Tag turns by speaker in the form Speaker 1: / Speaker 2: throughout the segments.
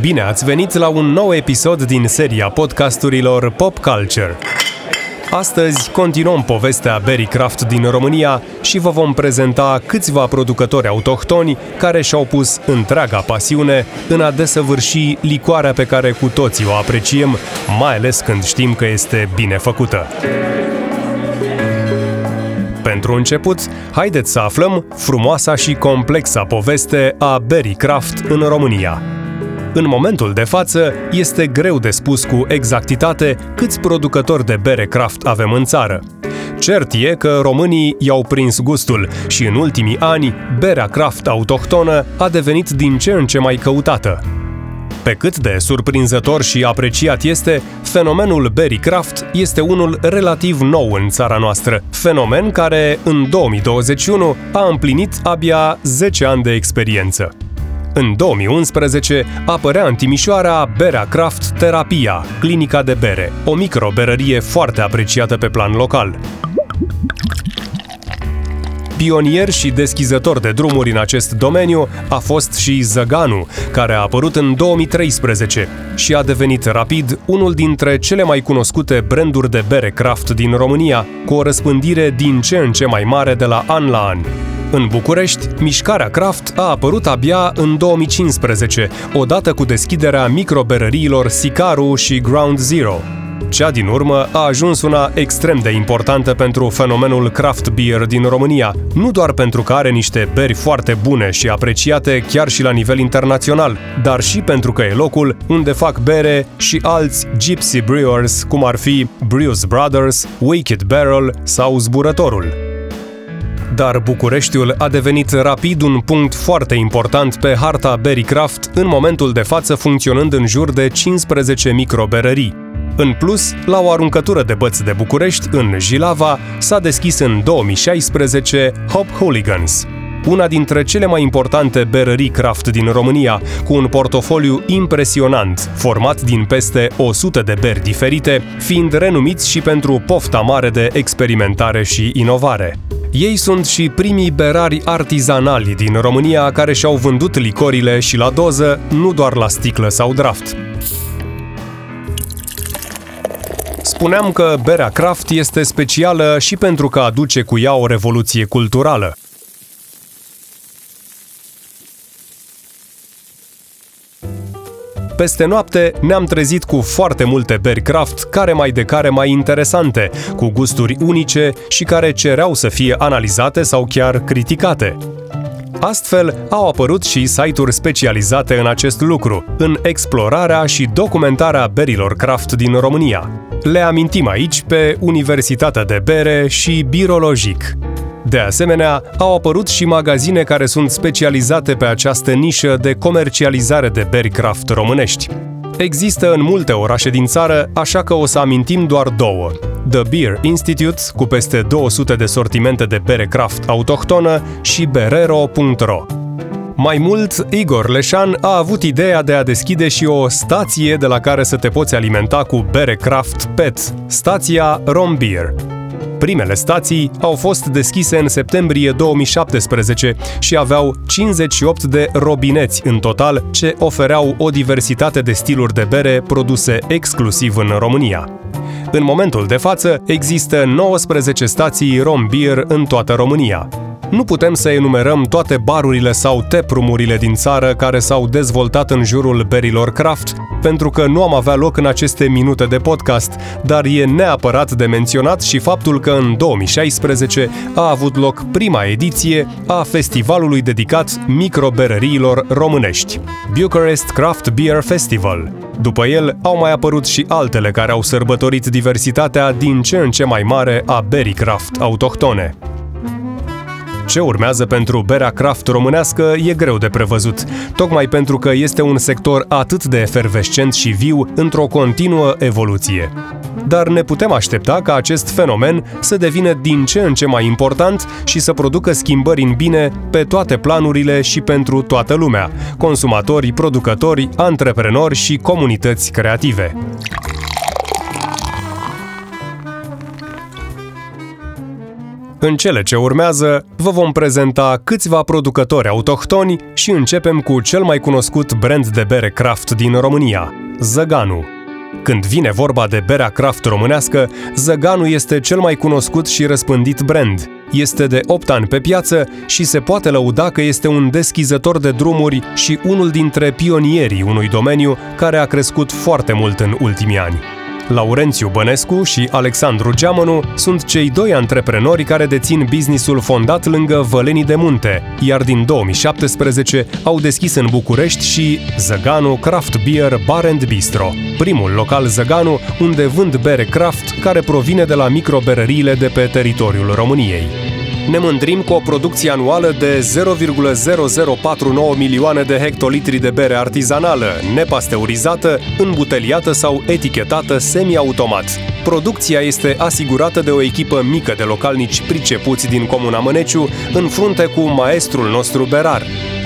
Speaker 1: Bine ați venit la un nou episod din seria podcasturilor Pop Culture. Astăzi continuăm povestea Berry Craft din România și vă vom prezenta câțiva producători autohtoni care și-au pus întreaga pasiune în a desăvârși licoarea pe care cu toții o apreciem, mai ales când știm că este bine făcută. Pentru început, haideți să aflăm frumoasa și complexa poveste a Berry Craft în România. În momentul de față, este greu de spus cu exactitate câți producători de bere craft avem în țară. Cert e că românii i-au prins gustul și în ultimii ani, berea craft autohtonă a devenit din ce în ce mai căutată. Pe cât de surprinzător și apreciat este, fenomenul Berry Craft este unul relativ nou în țara noastră, fenomen care, în 2021, a împlinit abia 10 ani de experiență. În 2011 apărea în Timișoara Berea Craft Terapia, clinica de bere, o microberărie foarte apreciată pe plan local. Pionier și deschizător de drumuri în acest domeniu a fost și Zăganu, care a apărut în 2013 și a devenit rapid unul dintre cele mai cunoscute branduri de bere craft din România, cu o răspândire din ce în ce mai mare de la an la an. În București, mișcarea craft a apărut abia în 2015, odată cu deschiderea microberăriilor Sicaru și Ground Zero. Cea din urmă a ajuns una extrem de importantă pentru fenomenul craft beer din România, nu doar pentru că are niște beri foarte bune și apreciate chiar și la nivel internațional, dar și pentru că e locul unde fac bere și alți gypsy brewers, cum ar fi Brews Brothers, Wicked Barrel sau Zburătorul. Dar Bucureștiul a devenit rapid un punct foarte important pe harta Berrycraft, în momentul de față funcționând în jur de 15 microberării. În plus, la o aruncătură de băți de București, în Jilava, s-a deschis în 2016 Hop Hooligans, una dintre cele mai importante berării craft din România, cu un portofoliu impresionant, format din peste 100 de beri diferite, fiind renumiți și pentru pofta mare de experimentare și inovare. Ei sunt și primii berari artizanali din România care și-au vândut licorile și la doză, nu doar la sticlă sau draft. Spuneam că berea craft este specială și pentru că aduce cu ea o revoluție culturală. Peste noapte ne-am trezit cu foarte multe beri craft, care mai de care mai interesante, cu gusturi unice și care cereau să fie analizate sau chiar criticate. Astfel, au apărut și site-uri specializate în acest lucru, în explorarea și documentarea berilor craft din România. Le amintim aici pe Universitatea de Bere și Birologic. De asemenea, au apărut și magazine care sunt specializate pe această nișă de comercializare de beri craft românești. Există în multe orașe din țară, așa că o să amintim doar două. The Beer Institute, cu peste 200 de sortimente de bere craft autohtonă, și berero.ro. Mai mult, Igor Leșan a avut ideea de a deschide și o stație de la care să te poți alimenta cu bere craft PET, stația Rom Beer. Primele stații au fost deschise în septembrie 2017 și aveau 58 de robineți în total, ce ofereau o diversitate de stiluri de bere produse exclusiv în România. În momentul de față, există 19 stații Rom Beer în toată România. Nu putem să enumerăm toate barurile sau teprumurile din țară care s-au dezvoltat în jurul berilor craft, pentru că nu am avea loc în aceste minute de podcast, dar e neapărat de menționat și faptul că în 2016 a avut loc prima ediție a festivalului dedicat microberăriilor românești, Bucharest Craft Beer Festival. După el, au mai apărut și altele care au sărbătorit diversitatea din ce în ce mai mare a berii craft autohtone. Ce urmează pentru berea craft românească e greu de prevăzut, tocmai pentru că este un sector atât de efervescent și viu într-o continuă evoluție. Dar ne putem aștepta ca acest fenomen să devină din ce în ce mai important și să producă schimbări în bine pe toate planurile și pentru toată lumea, consumatori, producători, antreprenori și comunități creative. În cele ce urmează, vă vom prezenta câțiva producători autohtoni și începem cu cel mai cunoscut brand de bere craft din România, Zăganu. Când vine vorba de berea craft românească, Zăganu este cel mai cunoscut și răspândit brand. Este de 8 ani pe piață și se poate lăuda că este un deschizător de drumuri și unul dintre pionierii unui domeniu care a crescut foarte mult în ultimii ani. Laurențiu Bănescu și Alexandru Geamănu sunt cei doi antreprenori care dețin businessul fondat lângă Vălenii de Munte, iar din 2017 au deschis în București și Zăganu Craft Beer Bar and Bistro, primul local Zăganu unde vând bere craft care provine de la microberăriile de pe teritoriul României ne mândrim cu o producție anuală de 0,0049 milioane de hectolitri de bere artizanală, nepasteurizată, îmbuteliată sau etichetată semi-automat. Producția este asigurată de o echipă mică de localnici pricepuți din Comuna Măneciu, în frunte cu maestrul nostru berar.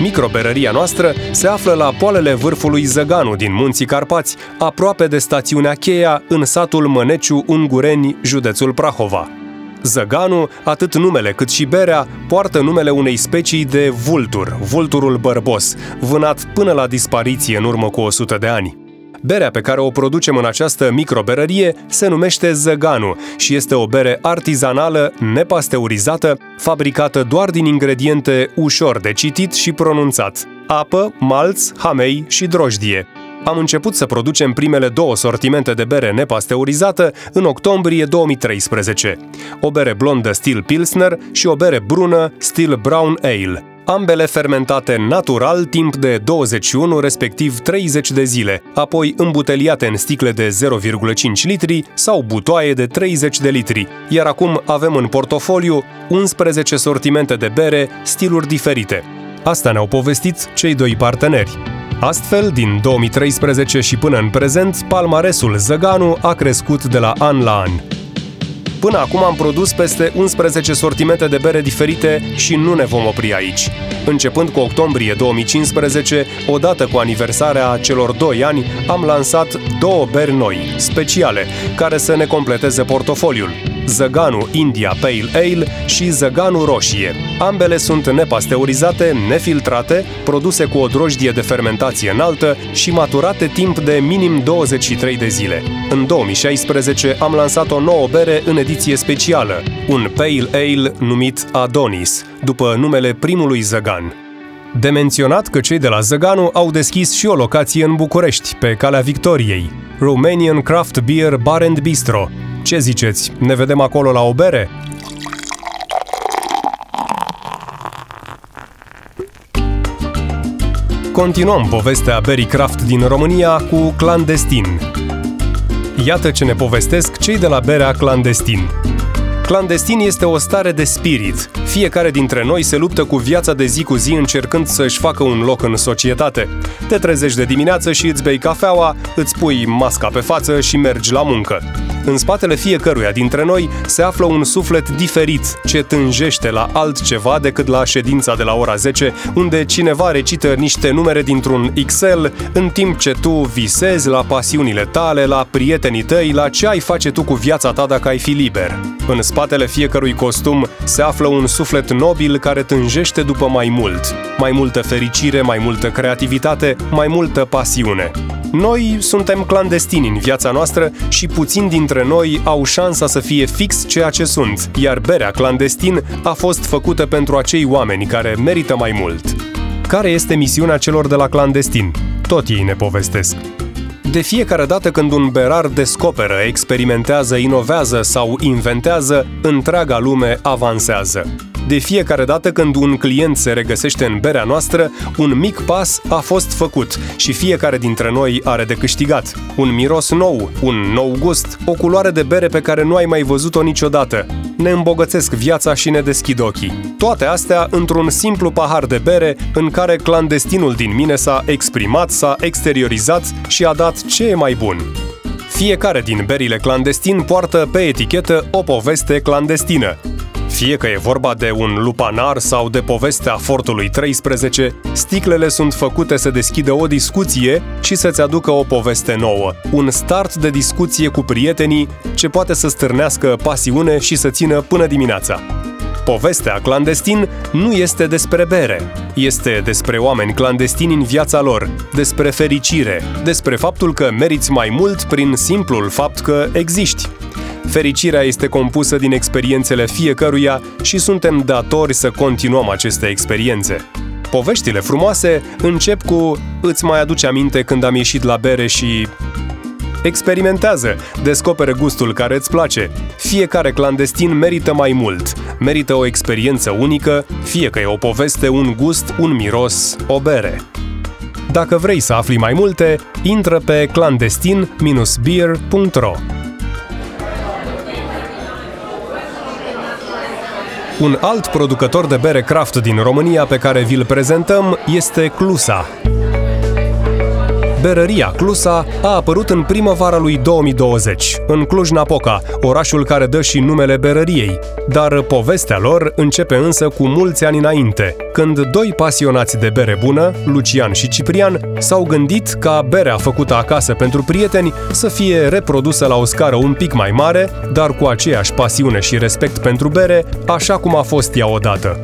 Speaker 1: Microberăria noastră se află la poalele vârfului Zăganu din Munții Carpați, aproape de stațiunea Cheia, în satul Măneciu Ungureni, județul Prahova. Zăganu, atât numele cât și berea, poartă numele unei specii de vultur, vulturul bărbos, vânat până la dispariție în urmă cu 100 de ani. Berea pe care o producem în această microberărie se numește Zăganu și este o bere artizanală, nepasteurizată, fabricată doar din ingrediente ușor de citit și pronunțat. Apă, malț, hamei și drojdie, am început să producem primele două sortimente de bere nepasteurizată în octombrie 2013. O bere blondă stil Pilsner și o bere brună stil Brown Ale ambele fermentate natural timp de 21, respectiv 30 de zile, apoi îmbuteliate în sticle de 0,5 litri sau butoaie de 30 de litri, iar acum avem în portofoliu 11 sortimente de bere, stiluri diferite. Asta ne-au povestit cei doi parteneri. Astfel, din 2013 și până în prezent, palmaresul Zăganu a crescut de la an la an. Până acum am produs peste 11 sortimente de bere diferite și nu ne vom opri aici. Începând cu octombrie 2015, odată cu aniversarea celor 2 ani, am lansat două beri noi, speciale, care să ne completeze portofoliul. Zăganu India Pale Ale și Zăganu Roșie. Ambele sunt nepasteurizate, nefiltrate, produse cu o drojdie de fermentație înaltă și maturate timp de minim 23 de zile. În 2016 am lansat o nouă bere în ediție specială, un Pale Ale numit Adonis, după numele primului Zăgan. De menționat că cei de la Zăganu au deschis și o locație în București, pe Calea Victoriei, Romanian Craft Beer Bar and Bistro, ce ziceți? Ne vedem acolo la o bere? Continuăm povestea Berry Craft din România cu Clandestin. Iată ce ne povestesc cei de la Berea Clandestin. Clandestin este o stare de spirit. Fiecare dintre noi se luptă cu viața de zi cu zi încercând să-și facă un loc în societate. Te trezești de dimineață și îți bei cafeaua, îți pui masca pe față și mergi la muncă. În spatele fiecăruia dintre noi se află un suflet diferit, ce tânjește la altceva decât la ședința de la ora 10, unde cineva recită niște numere dintr-un Excel, în timp ce tu visezi la pasiunile tale, la prietenii tăi, la ce ai face tu cu viața ta dacă ai fi liber. În spatele fiecărui costum se află un suflet nobil care tânjește după mai mult. Mai multă fericire, mai multă creativitate, mai multă pasiune. Noi suntem clandestini în viața noastră și puțin dintre noi au șansa să fie fix ceea ce sunt, iar berea clandestin a fost făcută pentru acei oameni care merită mai mult. Care este misiunea celor de la clandestin? Tot ei ne povestesc. De fiecare dată când un berar descoperă, experimentează, inovează sau inventează, întreaga lume avansează. De fiecare dată când un client se regăsește în berea noastră, un mic pas a fost făcut și fiecare dintre noi are de câștigat. Un miros nou, un nou gust, o culoare de bere pe care nu ai mai văzut-o niciodată. Ne îmbogățesc viața și ne deschid ochii. Toate astea într-un simplu pahar de bere în care clandestinul din mine s-a exprimat, s-a exteriorizat și a dat ce e mai bun. Fiecare din berile clandestin poartă pe etichetă o poveste clandestină. Fie că e vorba de un lupanar sau de povestea Fortului 13, sticlele sunt făcute să deschidă o discuție și să-ți aducă o poveste nouă. Un start de discuție cu prietenii ce poate să stârnească pasiune și să țină până dimineața. Povestea clandestin nu este despre bere. Este despre oameni clandestini în viața lor, despre fericire, despre faptul că meriți mai mult prin simplul fapt că existi. Fericirea este compusă din experiențele fiecăruia și suntem datori să continuăm aceste experiențe. Poveștile frumoase încep cu Îți mai aduce aminte când am ieșit la bere și Experimentează, descoperă gustul care îți place. Fiecare clandestin merită mai mult, merită o experiență unică, fie că e o poveste, un gust, un miros, o bere. Dacă vrei să afli mai multe, intră pe clandestin-beer.ro Un alt producător de bere craft din România pe care vi-l prezentăm este Clusa, Berăria Clusa a apărut în primăvara lui 2020, în Cluj-Napoca, orașul care dă și numele berăriei. Dar povestea lor începe însă cu mulți ani înainte, când doi pasionați de bere bună, Lucian și Ciprian, s-au gândit ca berea făcută acasă pentru prieteni să fie reprodusă la o scară un pic mai mare, dar cu aceeași pasiune și respect pentru bere, așa cum a fost ea odată.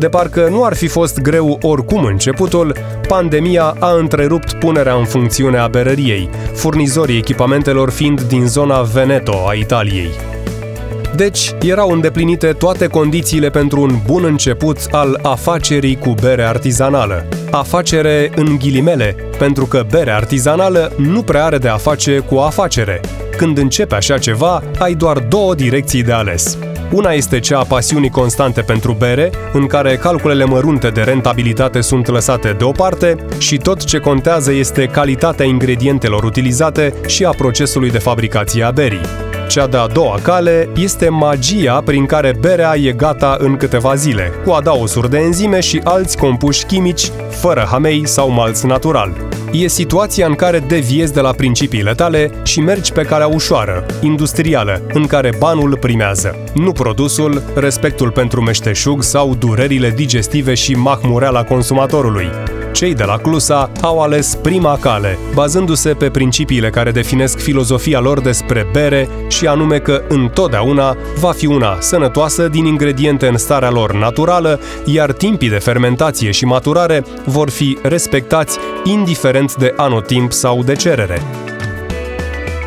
Speaker 1: De parcă nu ar fi fost greu oricum începutul, pandemia a întrerupt punerea în funcțiune a berăriei, furnizorii echipamentelor fiind din zona Veneto a Italiei. Deci, erau îndeplinite toate condițiile pentru un bun început al afacerii cu bere artizanală. Afacere în ghilimele, pentru că bere artizanală nu prea are de a face cu afacere. Când începe așa ceva, ai doar două direcții de ales – una este cea a pasiunii constante pentru bere, în care calculele mărunte de rentabilitate sunt lăsate deoparte și tot ce contează este calitatea ingredientelor utilizate și a procesului de fabricație a berii. Cea de-a doua cale este magia prin care berea e gata în câteva zile, cu adaosuri de enzime și alți compuși chimici, fără hamei sau malț natural. E situația în care deviezi de la principiile tale și mergi pe calea ușoară, industrială, în care banul primează. Nu produsul, respectul pentru meșteșug sau durerile digestive și mahmureala consumatorului cei de la Clusa au ales prima cale, bazându-se pe principiile care definesc filozofia lor despre bere și anume că întotdeauna va fi una sănătoasă din ingrediente în starea lor naturală, iar timpii de fermentație și maturare vor fi respectați indiferent de anotimp sau de cerere.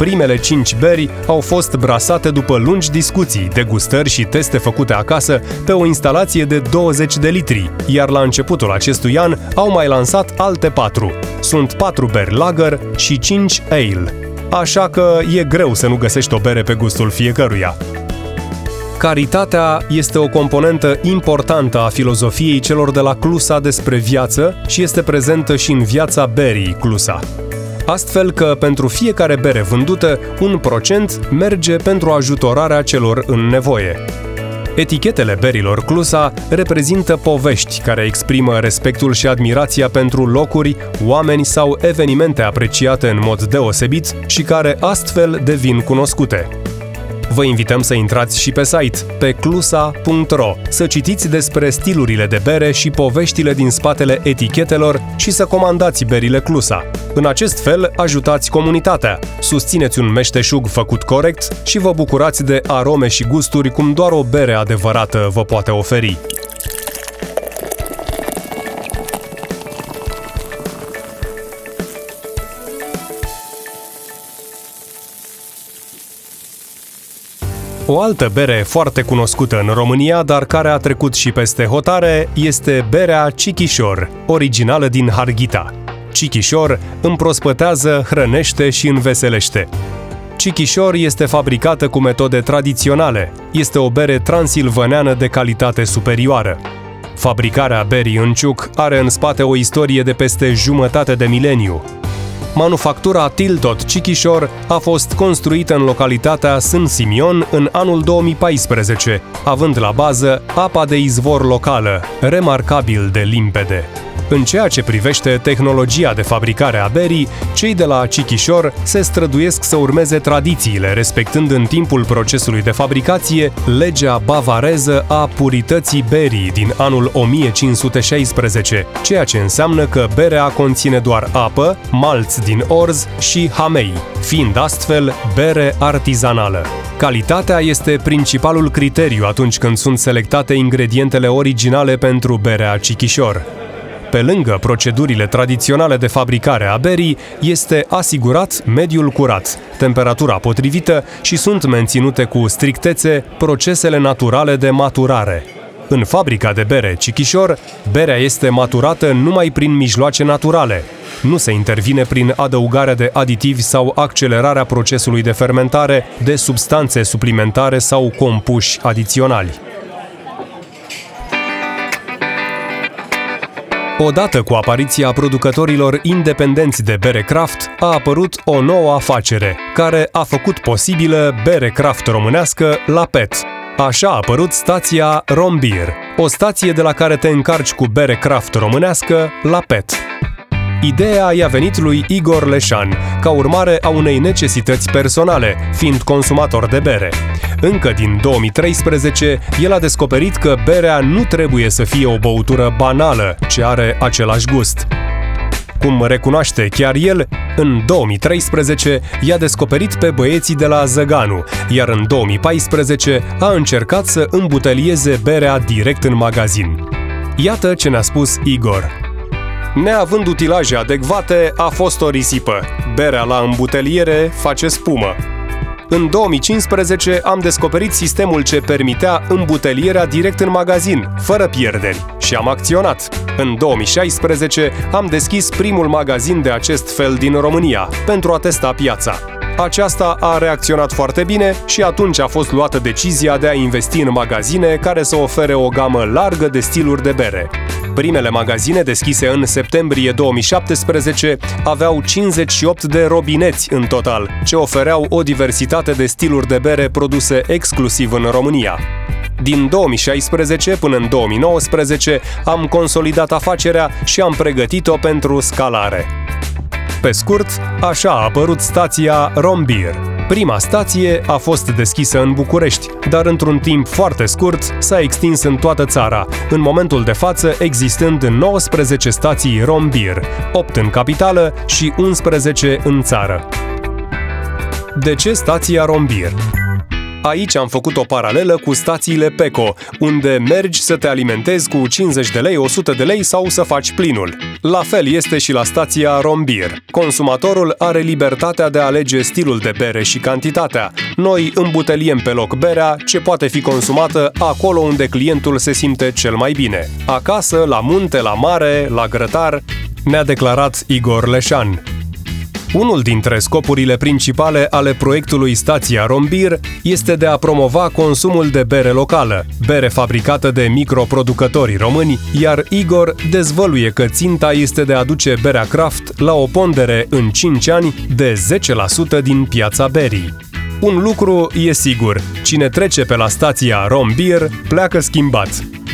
Speaker 1: Primele 5 beri au fost brasate după lungi discuții, degustări și teste făcute acasă pe o instalație de 20 de litri, iar la începutul acestui an au mai lansat alte 4. Sunt 4 beri lager și 5 ale. Așa că e greu să nu găsești o bere pe gustul fiecăruia. Caritatea este o componentă importantă a filozofiei celor de la Clusa despre viață și este prezentă și în viața berii Clusa astfel că pentru fiecare bere vândută, un procent merge pentru ajutorarea celor în nevoie. Etichetele berilor Clusa reprezintă povești care exprimă respectul și admirația pentru locuri, oameni sau evenimente apreciate în mod deosebit și care astfel devin cunoscute. Vă invităm să intrați și pe site, pe clusa.ro, să citiți despre stilurile de bere și poveștile din spatele etichetelor și să comandați berile Clusa. În acest fel, ajutați comunitatea, susțineți un meșteșug făcut corect și vă bucurați de arome și gusturi cum doar o bere adevărată vă poate oferi. O altă bere foarte cunoscută în România, dar care a trecut și peste hotare, este berea Chichișor, originală din Harghita. Chichișor împrospătează, hrănește și înveselește. Chichișor este fabricată cu metode tradiționale. Este o bere transilvaneană de calitate superioară. Fabricarea berii în ciuc are în spate o istorie de peste jumătate de mileniu manufactura Tiltot Chichișor a fost construită în localitatea Sân Simion în anul 2014, având la bază apa de izvor locală, remarcabil de limpede. În ceea ce privește tehnologia de fabricare a berii, cei de la Chichișor se străduiesc să urmeze tradițiile, respectând în timpul procesului de fabricație legea bavareză a purității berii din anul 1516, ceea ce înseamnă că berea conține doar apă, malț Craft din orz și Hamei, fiind astfel bere artizanală. Calitatea este principalul criteriu atunci când sunt selectate ingredientele originale pentru berea Cichișor. Pe lângă procedurile tradiționale de fabricare a berii, este asigurat mediul curat, temperatura potrivită și sunt menținute cu strictețe procesele naturale de maturare. În fabrica de bere Cichișor, berea este maturată numai prin mijloace naturale. Nu se intervine prin adăugarea de aditivi sau accelerarea procesului de fermentare de substanțe suplimentare sau compuși adiționali. Odată cu apariția producătorilor independenți de bere craft, a apărut o nouă afacere, care a făcut posibilă bere craft românească la PET. Așa a apărut stația Rombier, o stație de la care te încarci cu bere craft românească la PET. Ideea i-a venit lui Igor Leșan, ca urmare a unei necesități personale, fiind consumator de bere. Încă din 2013, el a descoperit că berea nu trebuie să fie o băutură banală, ce are același gust. Cum recunoaște chiar el, în 2013 i-a descoperit pe băieții de la Zăganu, iar în 2014 a încercat să îmbutelieze berea direct în magazin. Iată ce ne-a spus Igor. Neavând utilaje adecvate, a fost o risipă. Berea la îmbuteliere face spumă. În 2015 am descoperit sistemul ce permitea îmbutelierea direct în magazin, fără pierderi, și am acționat. În 2016 am deschis primul magazin de acest fel din România, pentru a testa piața. Aceasta a reacționat foarte bine și atunci a fost luată decizia de a investi în magazine care să ofere o gamă largă de stiluri de bere. Primele magazine deschise în septembrie 2017 aveau 58 de robineți în total, ce ofereau o diversitate de stiluri de bere produse exclusiv în România. Din 2016 până în 2019 am consolidat afacerea și am pregătit-o pentru scalare. Pe scurt, așa a apărut stația Rombier. Prima stație a fost deschisă în București, dar într-un timp foarte scurt s-a extins în toată țara, în momentul de față existând 19 stații Rombier, 8 în capitală și 11 în țară. De ce stația Rombier? Aici am făcut o paralelă cu stațiile PECO, unde mergi să te alimentezi cu 50 de lei, 100 de lei sau să faci plinul. La fel este și la stația Rombier. Consumatorul are libertatea de a alege stilul de bere și cantitatea. Noi îmbuteliem pe loc berea ce poate fi consumată acolo unde clientul se simte cel mai bine. Acasă, la munte, la mare, la grătar, ne-a declarat Igor Leșan. Unul dintre scopurile principale ale proiectului Stația Rombir este de a promova consumul de bere locală, bere fabricată de microproducătorii români, iar Igor dezvăluie că ținta este de a aduce berea craft la o pondere în 5 ani de 10% din piața berii. Un lucru e sigur, cine trece pe la stația Rombier pleacă schimbat.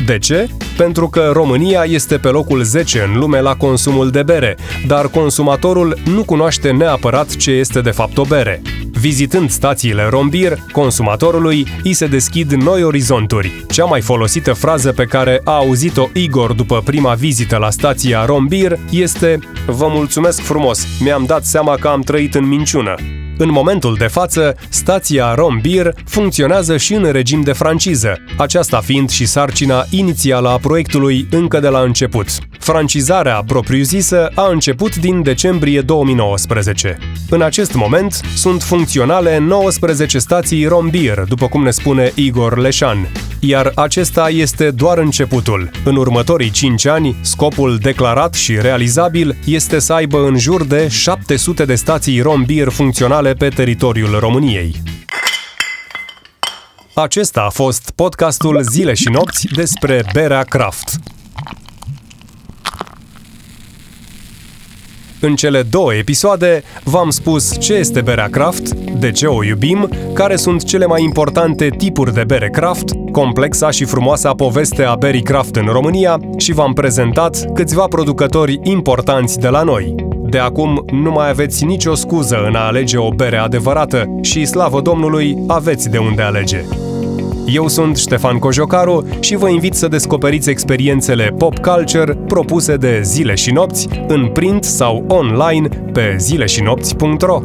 Speaker 1: De ce? Pentru că România este pe locul 10 în lume la consumul de bere, dar consumatorul nu cunoaște neapărat ce este de fapt o bere. Vizitând stațiile Rombier, consumatorului îi se deschid noi orizonturi. Cea mai folosită frază pe care a auzit-o Igor după prima vizită la stația Rombier este Vă mulțumesc frumos, mi-am dat seama că am trăit în minciună. În momentul de față, stația Rombir funcționează și în regim de franciză, aceasta fiind și sarcina inițială a proiectului încă de la început. Francizarea propriu-zisă a început din decembrie 2019. În acest moment sunt funcționale 19 stații Rombir, după cum ne spune Igor Leșan, iar acesta este doar începutul. În următorii 5 ani, scopul declarat și realizabil este să aibă în jur de 700 de stații Rombir funcționale pe teritoriul României. Acesta a fost podcastul Zile și Nopți despre berea Craft. În cele două episoade v-am spus ce este berea craft, de ce o iubim, care sunt cele mai importante tipuri de bere craft, complexa și frumoasa poveste a berii craft în România și v-am prezentat câțiva producători importanți de la noi. De acum nu mai aveți nicio scuză în a alege o bere adevărată și, slavă Domnului, aveți de unde alege. Eu sunt Ștefan Cojocaru și vă invit să descoperiți experiențele pop culture propuse de Zile și Nopți în print sau online pe zileșinopți.ro.